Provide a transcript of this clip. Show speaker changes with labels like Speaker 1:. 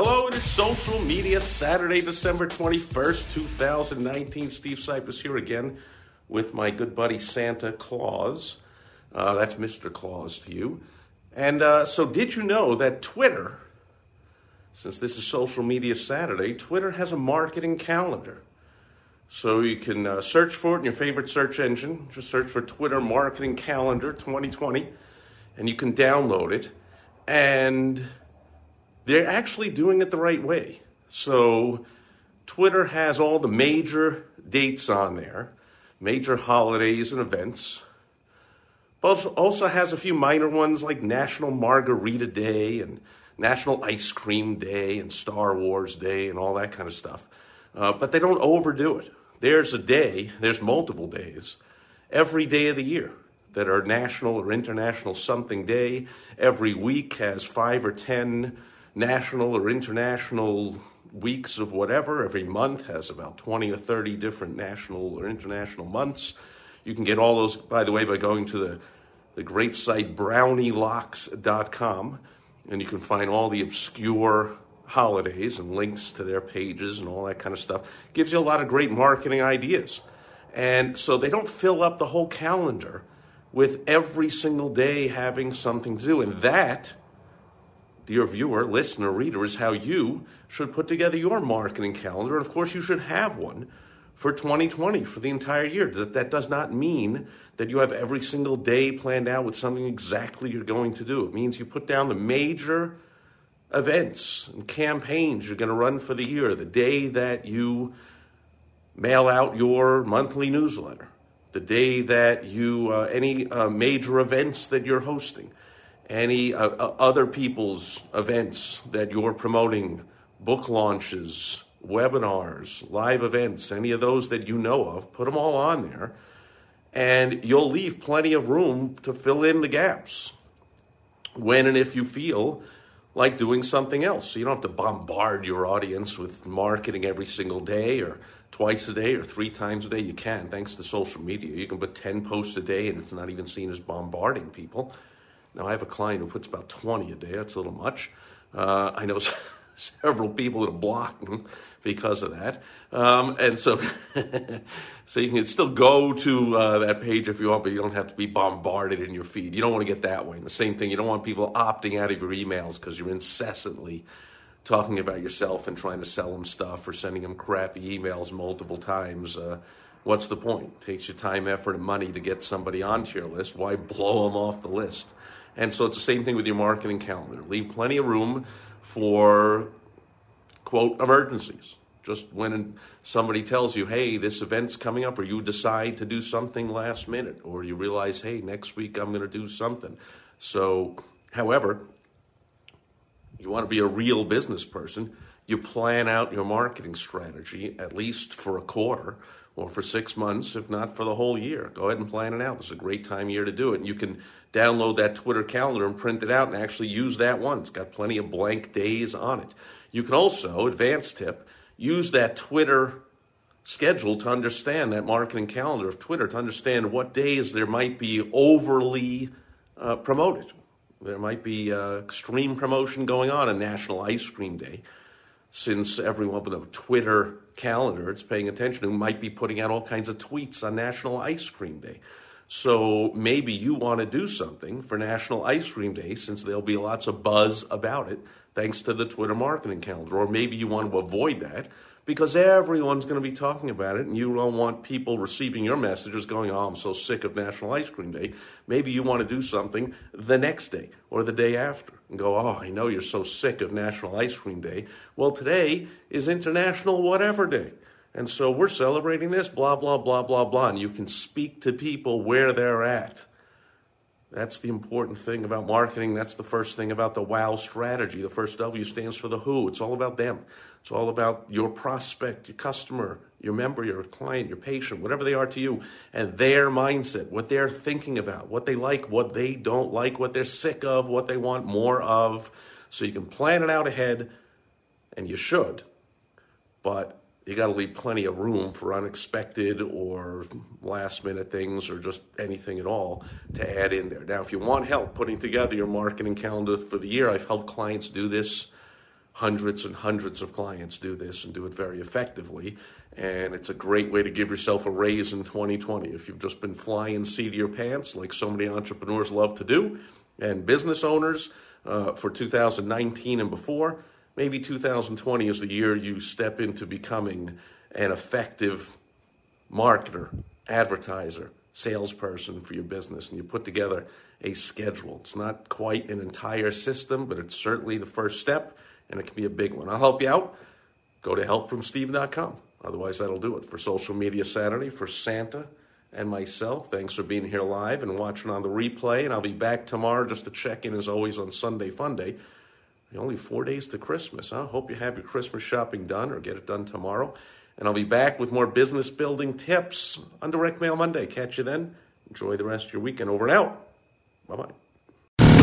Speaker 1: Hello, it is Social Media Saturday, December 21st, 2019. Steve Sipress here again with my good buddy Santa Claus. Uh, that's Mr. Claus to you. And uh, so, did you know that Twitter, since this is Social Media Saturday, Twitter has a marketing calendar? So you can uh, search for it in your favorite search engine. Just search for Twitter Marketing Calendar 2020, and you can download it. And they're actually doing it the right way. So, Twitter has all the major dates on there, major holidays and events, but also has a few minor ones like National Margarita Day and National Ice Cream Day and Star Wars Day and all that kind of stuff. Uh, but they don't overdo it. There's a day, there's multiple days, every day of the year that are national or international something day. Every week has five or ten national or international weeks of whatever. Every month has about 20 or 30 different national or international months. You can get all those, by the way, by going to the, the great site brownielocks.com, and you can find all the obscure holidays and links to their pages and all that kind of stuff. Gives you a lot of great marketing ideas. And so they don't fill up the whole calendar with every single day having something to do. And that dear viewer, listener, reader, is how you should put together your marketing calendar. And of course, you should have one for 2020 for the entire year. That, that does not mean that you have every single day planned out with something exactly you're going to do. It means you put down the major events and campaigns you're going to run for the year, the day that you mail out your monthly newsletter, the day that you, uh, any uh, major events that you're hosting any uh, uh, other people's events that you're promoting, book launches, webinars, live events, any of those that you know of, put them all on there. And you'll leave plenty of room to fill in the gaps when and if you feel like doing something else. So you don't have to bombard your audience with marketing every single day or twice a day or three times a day. You can, thanks to social media. You can put 10 posts a day and it's not even seen as bombarding people. Now, I have a client who puts about 20 a day. That's a little much. Uh, I know several people that have blocked because of that. Um, and so, so you can still go to uh, that page if you want, but you don't have to be bombarded in your feed. You don't want to get that way. And the same thing, you don't want people opting out of your emails because you're incessantly talking about yourself and trying to sell them stuff or sending them crappy emails multiple times. Uh, what's the point? It takes you time, effort, and money to get somebody onto your list. Why blow them off the list? And so it's the same thing with your marketing calendar. Leave plenty of room for, quote, emergencies. Just when somebody tells you, hey, this event's coming up, or you decide to do something last minute, or you realize, hey, next week I'm going to do something. So, however, you want to be a real business person, you plan out your marketing strategy at least for a quarter or for six months, if not for the whole year. Go ahead and plan it out. This is a great time year to do it. And you can download that Twitter calendar and print it out and actually use that one. It's got plenty of blank days on it. You can also, advanced tip, use that Twitter schedule to understand that marketing calendar of Twitter to understand what days there might be overly uh, promoted. There might be uh, extreme promotion going on on National Ice Cream Day since everyone with a Twitter calendar is paying attention who might be putting out all kinds of tweets on National Ice Cream Day. So maybe you want to do something for National Ice Cream Day since there'll be lots of buzz about it thanks to the Twitter marketing calendar. Or maybe you want to avoid that because everyone's going to be talking about it and you don't want people receiving your messages going, oh, I'm so sick of National Ice Cream Day. Maybe you want to do something the next day or the day after and go, oh, I know you're so sick of National Ice Cream Day. Well, today is International Whatever Day. And so we're celebrating this, blah, blah, blah, blah, blah. And you can speak to people where they're at That's the important thing about marketing. That's the first thing about the WOW strategy. The first W stands for the who. It's all about them. It's all about your prospect, your customer, your member, your client, your patient, whatever they are to you, and their mindset, what they're thinking about, what they like, what they don't like, what they're sick of, what they want more of. So you can plan it out ahead, and you should. But you got to leave plenty of room for unexpected or last minute things or just anything at all to add in there. Now, if you want help putting together your marketing calendar for the year, I've helped clients do this. Hundreds and hundreds of clients do this and do it very effectively. And it's a great way to give yourself a raise in 2020. If you've just been flying seat of your pants, like so many entrepreneurs love to do, and business owners uh, for 2019 and before, maybe 2020 is the year you step into becoming an effective marketer, advertiser, salesperson for your business, and you put together a schedule. It's not quite an entire system, but it's certainly the first step, and it can be a big one. I'll help you out. Go to helpfromsteve.com. Otherwise, that'll do it for Social Media Saturday, for Santa and myself. Thanks for being here live and watching on the replay, and I'll be back tomorrow just to check in as always on Sunday Fun Day. Only four days to Christmas, huh? Hope you have your Christmas shopping done or get it done tomorrow. And I'll be back with more business building tips on Direct Mail Monday. Catch you then. Enjoy the rest of your weekend. Over and out. Bye bye.